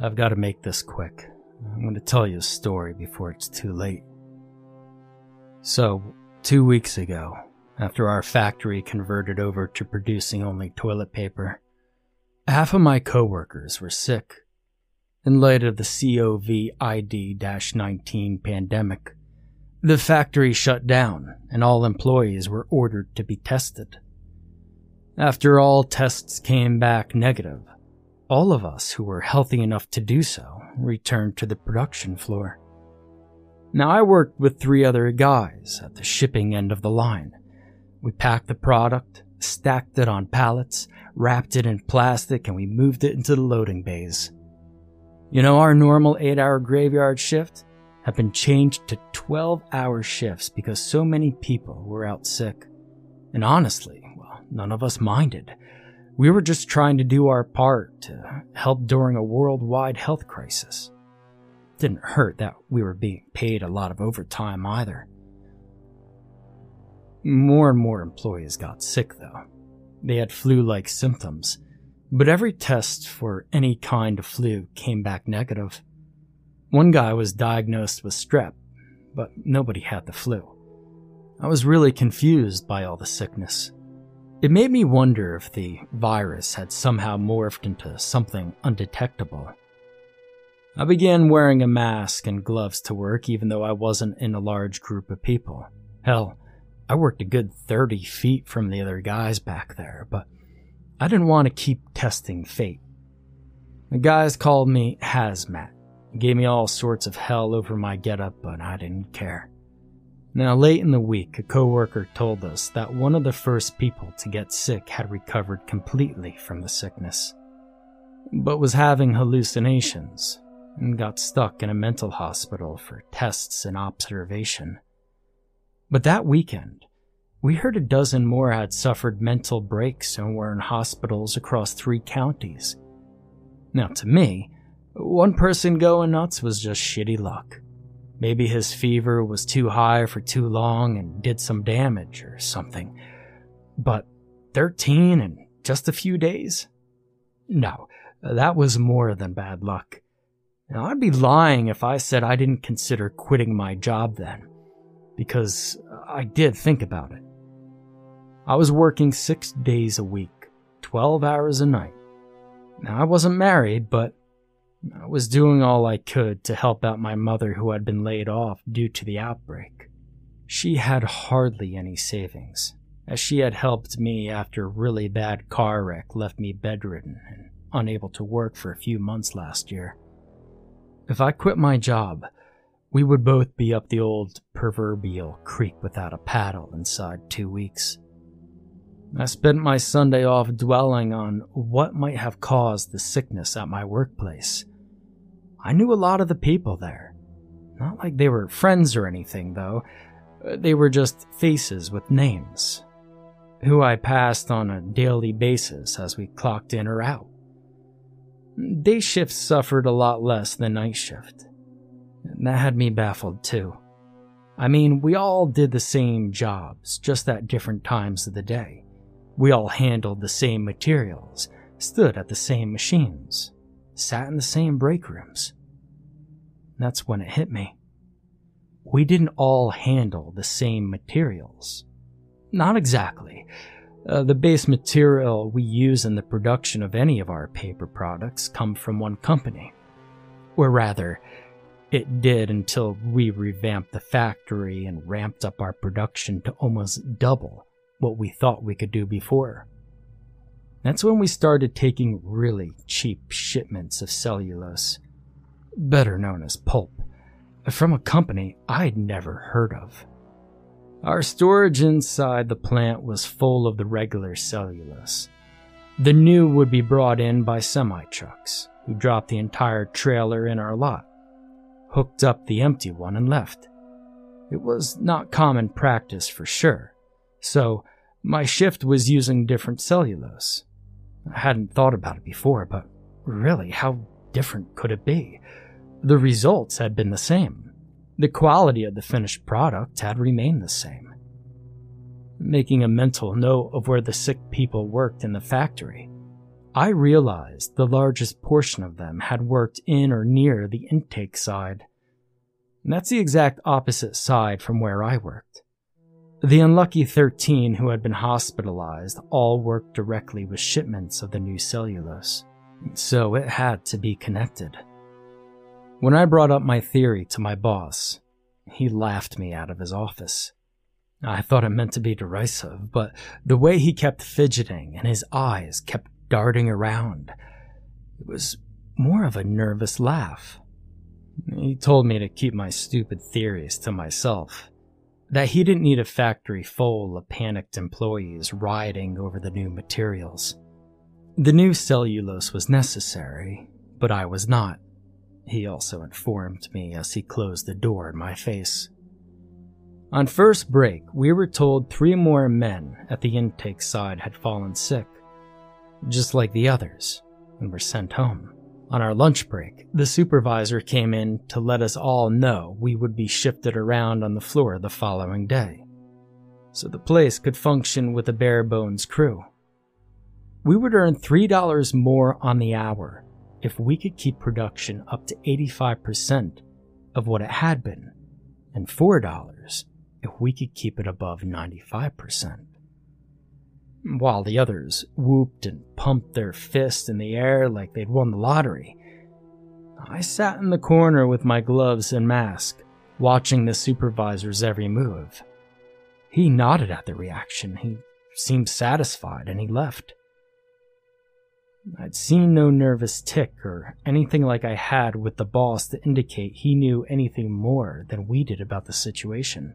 I've got to make this quick. I'm going to tell you a story before it's too late. So, two weeks ago, after our factory converted over to producing only toilet paper, half of my coworkers were sick. In light of the COVID 19 pandemic, the factory shut down and all employees were ordered to be tested. After all tests came back negative, all of us who were healthy enough to do so returned to the production floor. Now, I worked with three other guys at the shipping end of the line. We packed the product, stacked it on pallets, wrapped it in plastic, and we moved it into the loading bays. You know, our normal 8 hour graveyard shift had been changed to 12 hour shifts because so many people were out sick. And honestly, well, none of us minded. We were just trying to do our part to help during a worldwide health crisis. Didn't hurt that we were being paid a lot of overtime either. More and more employees got sick though. They had flu like symptoms, but every test for any kind of flu came back negative. One guy was diagnosed with strep, but nobody had the flu. I was really confused by all the sickness. It made me wonder if the virus had somehow morphed into something undetectable. I began wearing a mask and gloves to work even though I wasn't in a large group of people. Hell, I worked a good 30 feet from the other guys back there, but I didn't want to keep testing fate. The guys called me Hazmat, gave me all sorts of hell over my getup, but I didn't care. Now, late in the week, a coworker told us that one of the first people to get sick had recovered completely from the sickness, but was having hallucinations and got stuck in a mental hospital for tests and observation. But that weekend, we heard a dozen more had suffered mental breaks and were in hospitals across three counties. Now, to me, one person going nuts was just shitty luck. Maybe his fever was too high for too long and did some damage or something. But 13 in just a few days? No, that was more than bad luck. Now, I'd be lying if I said I didn't consider quitting my job then, because I did think about it. I was working six days a week, 12 hours a night. Now, I wasn't married, but I was doing all I could to help out my mother who had been laid off due to the outbreak. She had hardly any savings, as she had helped me after a really bad car wreck left me bedridden and unable to work for a few months last year. If I quit my job, we would both be up the old proverbial creek without a paddle inside two weeks. I spent my Sunday off dwelling on what might have caused the sickness at my workplace I knew a lot of the people there. Not like they were friends or anything, though. Uh, they were just faces with names, who I passed on a daily basis as we clocked in or out. Day shift suffered a lot less than night shift. And That had me baffled too. I mean, we all did the same jobs, just at different times of the day. We all handled the same materials, stood at the same machines sat in the same break rooms. That's when it hit me. We didn't all handle the same materials. Not exactly. Uh, the base material we use in the production of any of our paper products come from one company. Or rather, it did until we revamped the factory and ramped up our production to almost double what we thought we could do before. That's when we started taking really cheap shipments of cellulose, better known as pulp, from a company I'd never heard of. Our storage inside the plant was full of the regular cellulose. The new would be brought in by semi trucks, who dropped the entire trailer in our lot, hooked up the empty one, and left. It was not common practice for sure, so my shift was using different cellulose. I hadn't thought about it before, but really, how different could it be? The results had been the same. The quality of the finished product had remained the same. Making a mental note of where the sick people worked in the factory, I realized the largest portion of them had worked in or near the intake side. And that's the exact opposite side from where I worked. The unlucky 13 who had been hospitalized all worked directly with shipments of the new cellulose, so it had to be connected. When I brought up my theory to my boss, he laughed me out of his office. I thought it meant to be derisive, but the way he kept fidgeting and his eyes kept darting around. It was more of a nervous laugh. He told me to keep my stupid theories to myself. That he didn't need a factory full of panicked employees rioting over the new materials. The new cellulose was necessary, but I was not. He also informed me as he closed the door in my face. On first break, we were told three more men at the intake side had fallen sick just like the others, and were sent home. On our lunch break, the supervisor came in to let us all know we would be shifted around on the floor the following day, so the place could function with a bare bones crew. We would earn $3 more on the hour if we could keep production up to 85% of what it had been, and $4 if we could keep it above 95% while the others whooped and pumped their fists in the air like they'd won the lottery. I sat in the corner with my gloves and mask, watching the supervisor's every move. He nodded at the reaction. He seemed satisfied and he left. I'd seen no nervous tic or anything like I had with the boss to indicate he knew anything more than we did about the situation.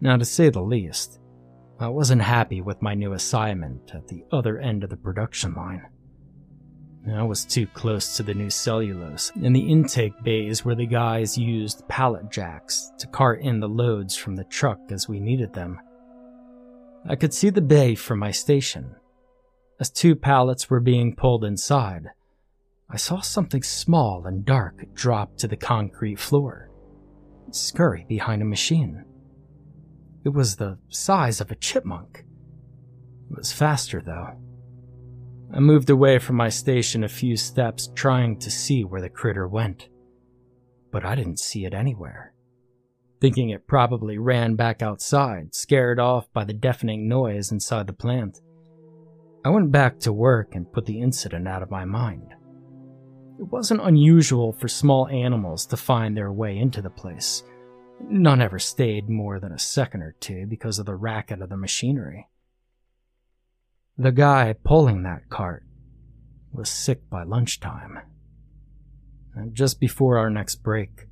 Now, to say the least, I wasn't happy with my new assignment at the other end of the production line. I was too close to the new cellulose in the intake bays where the guys used pallet jacks to cart in the loads from the truck as we needed them. I could see the bay from my station. As two pallets were being pulled inside, I saw something small and dark drop to the concrete floor, scurry behind a machine. It was the size of a chipmunk. It was faster, though. I moved away from my station a few steps, trying to see where the critter went. But I didn't see it anywhere. Thinking it probably ran back outside, scared off by the deafening noise inside the plant. I went back to work and put the incident out of my mind. It wasn't unusual for small animals to find their way into the place, None ever stayed more than a second or two because of the racket of the machinery. The guy pulling that cart was sick by lunchtime. And just before our next break,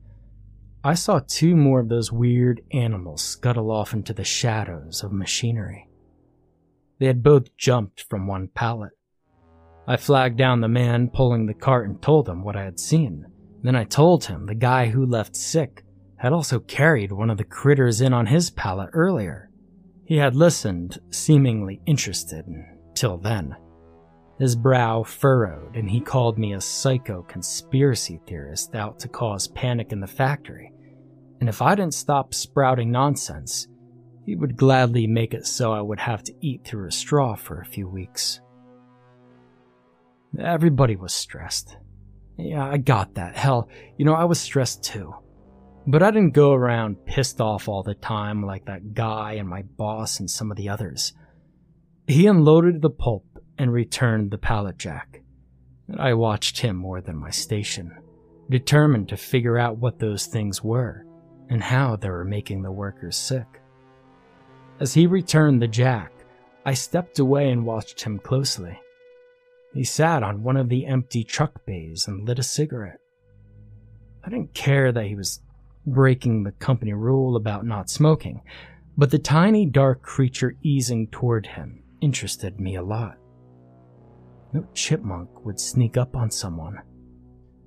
I saw two more of those weird animals scuttle off into the shadows of machinery. They had both jumped from one pallet. I flagged down the man pulling the cart and told him what I had seen. Then I told him the guy who left sick had also carried one of the critters in on his pallet earlier. He had listened, seemingly interested, till then. His brow furrowed, and he called me a psycho conspiracy theorist out to cause panic in the factory. And if I didn't stop sprouting nonsense, he would gladly make it so I would have to eat through a straw for a few weeks. Everybody was stressed. Yeah, I got that. Hell, you know, I was stressed too. But I didn't go around pissed off all the time like that guy and my boss and some of the others. He unloaded the pulp and returned the pallet jack. I watched him more than my station, determined to figure out what those things were and how they were making the workers sick. As he returned the jack, I stepped away and watched him closely. He sat on one of the empty truck bays and lit a cigarette. I didn't care that he was breaking the company rule about not smoking, but the tiny dark creature easing toward him interested me a lot. No chipmunk would sneak up on someone.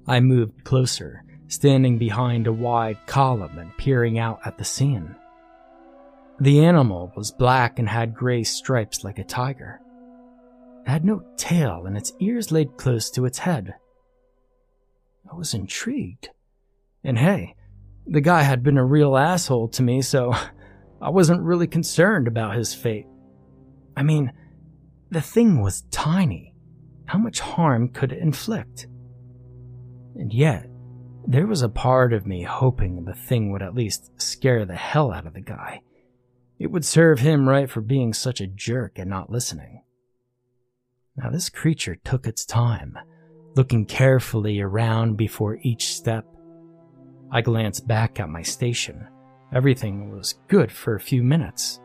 I moved closer, standing behind a wide column and peering out at the scene. The animal was black and had gray stripes like a tiger. It had no tail and its ears laid close to its head. I was intrigued. And hey, the guy had been a real asshole to me, so I wasn't really concerned about his fate. I mean, the thing was tiny, how much harm could it inflict? And yet, there was a part of me hoping the thing would at least scare the hell out of the guy. It would serve him right for being such a jerk and not listening. Now, this creature took its time, looking carefully around before each step. I glanced back at my station. Everything was good for a few minutes.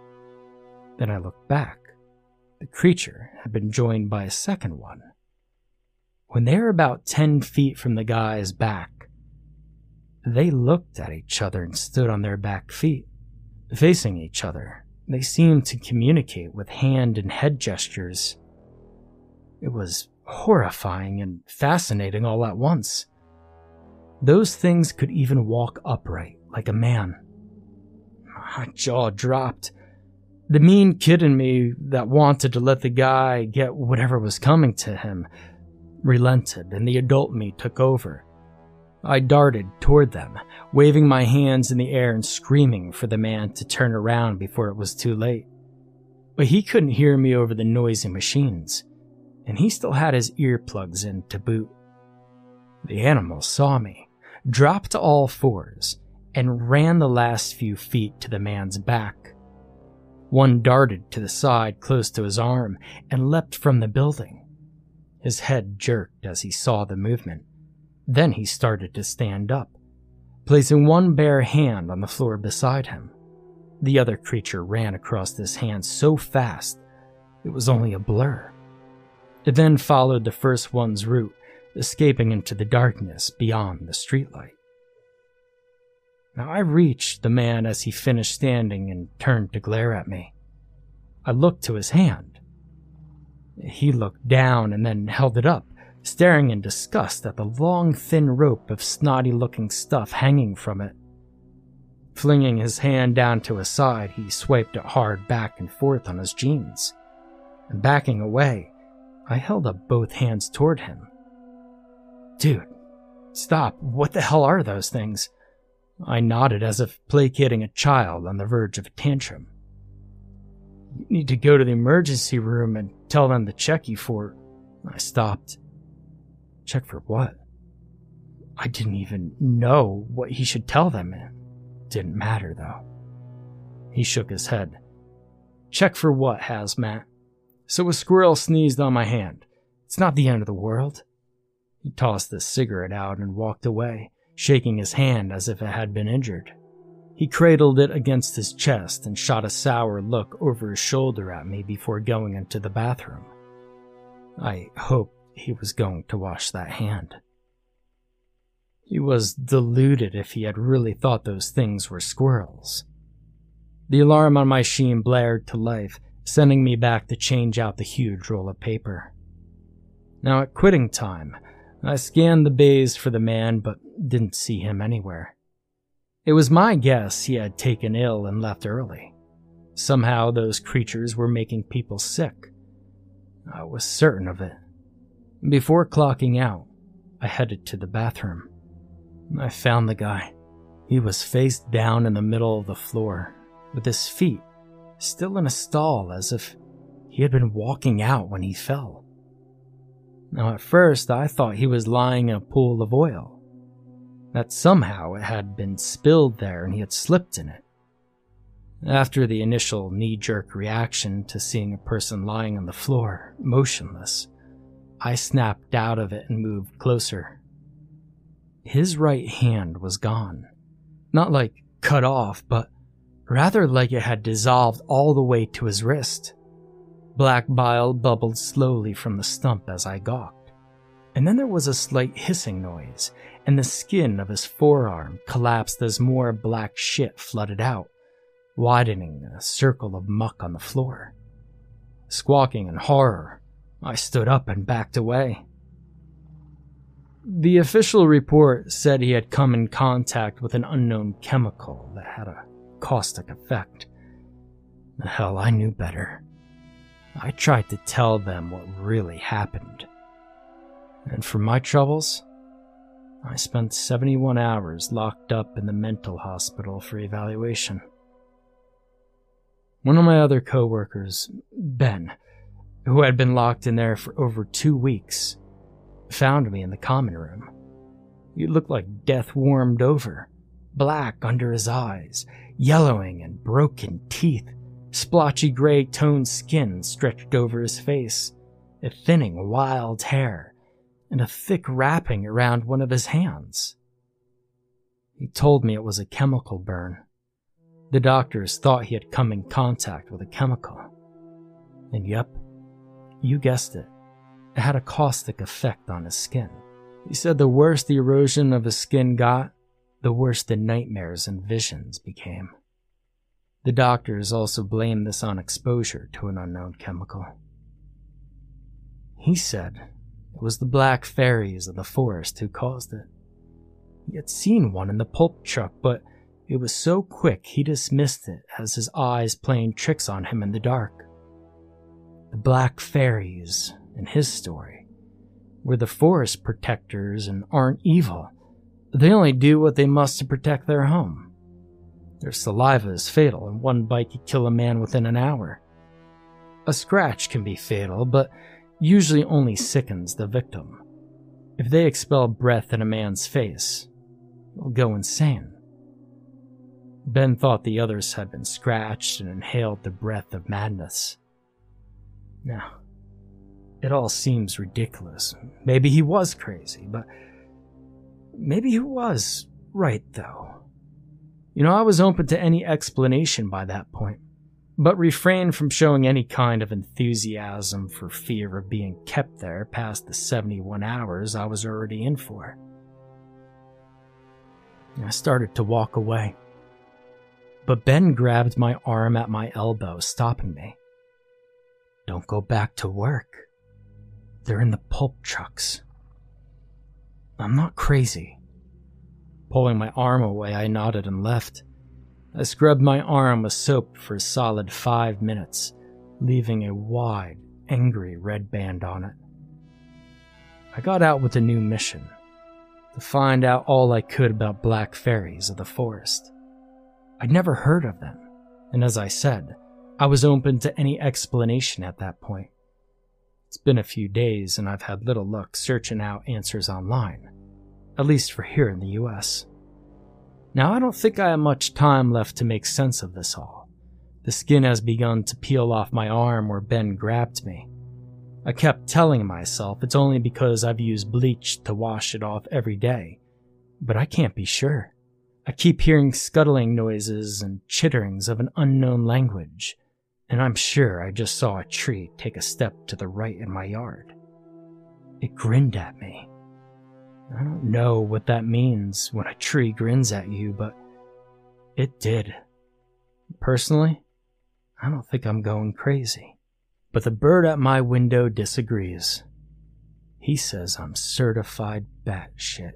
Then I looked back. The creature had been joined by a second one. When they were about ten feet from the guy's back, they looked at each other and stood on their back feet, facing each other. They seemed to communicate with hand and head gestures. It was horrifying and fascinating all at once. Those things could even walk upright like a man. My jaw dropped. The mean kid in me that wanted to let the guy get whatever was coming to him relented, and the adult me took over. I darted toward them, waving my hands in the air and screaming for the man to turn around before it was too late. But he couldn't hear me over the noisy machines and he still had his earplugs in to boot. The animal saw me, dropped to all fours, and ran the last few feet to the man's back. One darted to the side close to his arm and leapt from the building. His head jerked as he saw the movement. Then he started to stand up, placing one bare hand on the floor beside him. The other creature ran across this hand so fast it was only a blur. It then followed the first one's route, escaping into the darkness beyond the streetlight. Now I reached the man as he finished standing and turned to glare at me. I looked to his hand. He looked down and then held it up, staring in disgust at the long, thin rope of snotty looking stuff hanging from it. Flinging his hand down to his side, he swiped it hard back and forth on his jeans. And backing away, I held up both hands toward him. Dude, stop. What the hell are those things? I nodded as if placating a child on the verge of a tantrum. You need to go to the emergency room and tell them to check you for. I stopped. Check for what? I didn't even know what he should tell them. It didn't matter, though. He shook his head. Check for what, Hazmat? so a squirrel sneezed on my hand. It's not the end of the world. He tossed the cigarette out and walked away, shaking his hand as if it had been injured. He cradled it against his chest and shot a sour look over his shoulder at me before going into the bathroom. I hoped he was going to wash that hand. He was deluded if he had really thought those things were squirrels. The alarm on my sheen blared to life, sending me back to change out the huge roll of paper. Now, at quitting time, I scanned the bays for the man but didn't see him anywhere. It was my guess he had taken ill and left early. Somehow those creatures were making people sick. I was certain of it. Before clocking out, I headed to the bathroom. I found the guy. He was face down in the middle of the floor, with his feet still in a stall as if he had been walking out when he fell. Now, at first, I thought he was lying in a pool of oil, that somehow it had been spilled there and he had slipped in it. After the initial knee jerk reaction to seeing a person lying on the floor, motionless, I snapped out of it and moved closer. His right hand was gone. Not like cut off, but rather like it had dissolved all the way to his wrist. Black bile bubbled slowly from the stump as I gawked. And then there was a slight hissing noise, and the skin of his forearm collapsed as more black shit flooded out, widening a circle of muck on the floor. Squawking in horror, I stood up and backed away. The official report said he had come in contact with an unknown chemical that had a caustic effect. The Hell, I knew better. I tried to tell them what really happened. And for my troubles, I spent 71 hours locked up in the mental hospital for evaluation. One of my other coworkers, Ben, who had been locked in there for over two weeks, found me in the common room. He looked like death warmed over, black under his eyes, yellowing and broken teeth, splotchy gray toned skin stretched over his face, a thinning wild hair, and a thick wrapping around one of his hands. He told me it was a chemical burn. The doctors thought he had come in contact with a chemical. And yep, you guessed it, it had a caustic effect on his skin. He said the worse the erosion of his skin got, the worse the nightmares and visions became. The doctors also blamed this on exposure to an unknown chemical. He said it was the black fairies of the forest who caused it. He had seen one in the pulp truck, but it was so quick he dismissed it as his eyes playing tricks on him in the dark. The black fairies, in his story, were the forest protectors and aren't evil. They only do what they must to protect their home. Their saliva is fatal, and one bite could kill a man within an hour. A scratch can be fatal, but usually only sickens the victim. If they expel breath in a man's face, he'll go insane. Ben thought the others had been scratched and inhaled the breath of madness. Now, it all seems ridiculous. Maybe he was crazy, but maybe he was right, though. You know, I was open to any explanation by that point but refrained from showing any kind of enthusiasm for fear of being kept there past the 71 hours I was already in for. I started to walk away, but Ben grabbed my arm at my elbow, stopping me. Don't go back to work. They're in the pulp trucks. I'm not crazy. Pulling my arm away, I nodded and left. I scrubbed my arm with soap for a solid five minutes, leaving a wide, angry red band on it. I got out with a new mission to find out all I could about black fairies of the forest. I'd never heard of them, and as I said, I was open to any explanation at that point. It's been a few days, and I've had little luck searching out answers online, at least for here in the US. Now, I don't think I have much time left to make sense of this all. The skin has begun to peel off my arm where Ben grabbed me. I kept telling myself it's only because I've used bleach to wash it off every day, but I can't be sure. I keep hearing scuttling noises and chitterings of an unknown language, and I'm sure I just saw a tree take a step to the right in my yard. It grinned at me. I don't know what that means when a tree grins at you, but it did. Personally, I don't think I'm going crazy. But the bird at my window disagrees. He says I'm certified batshit.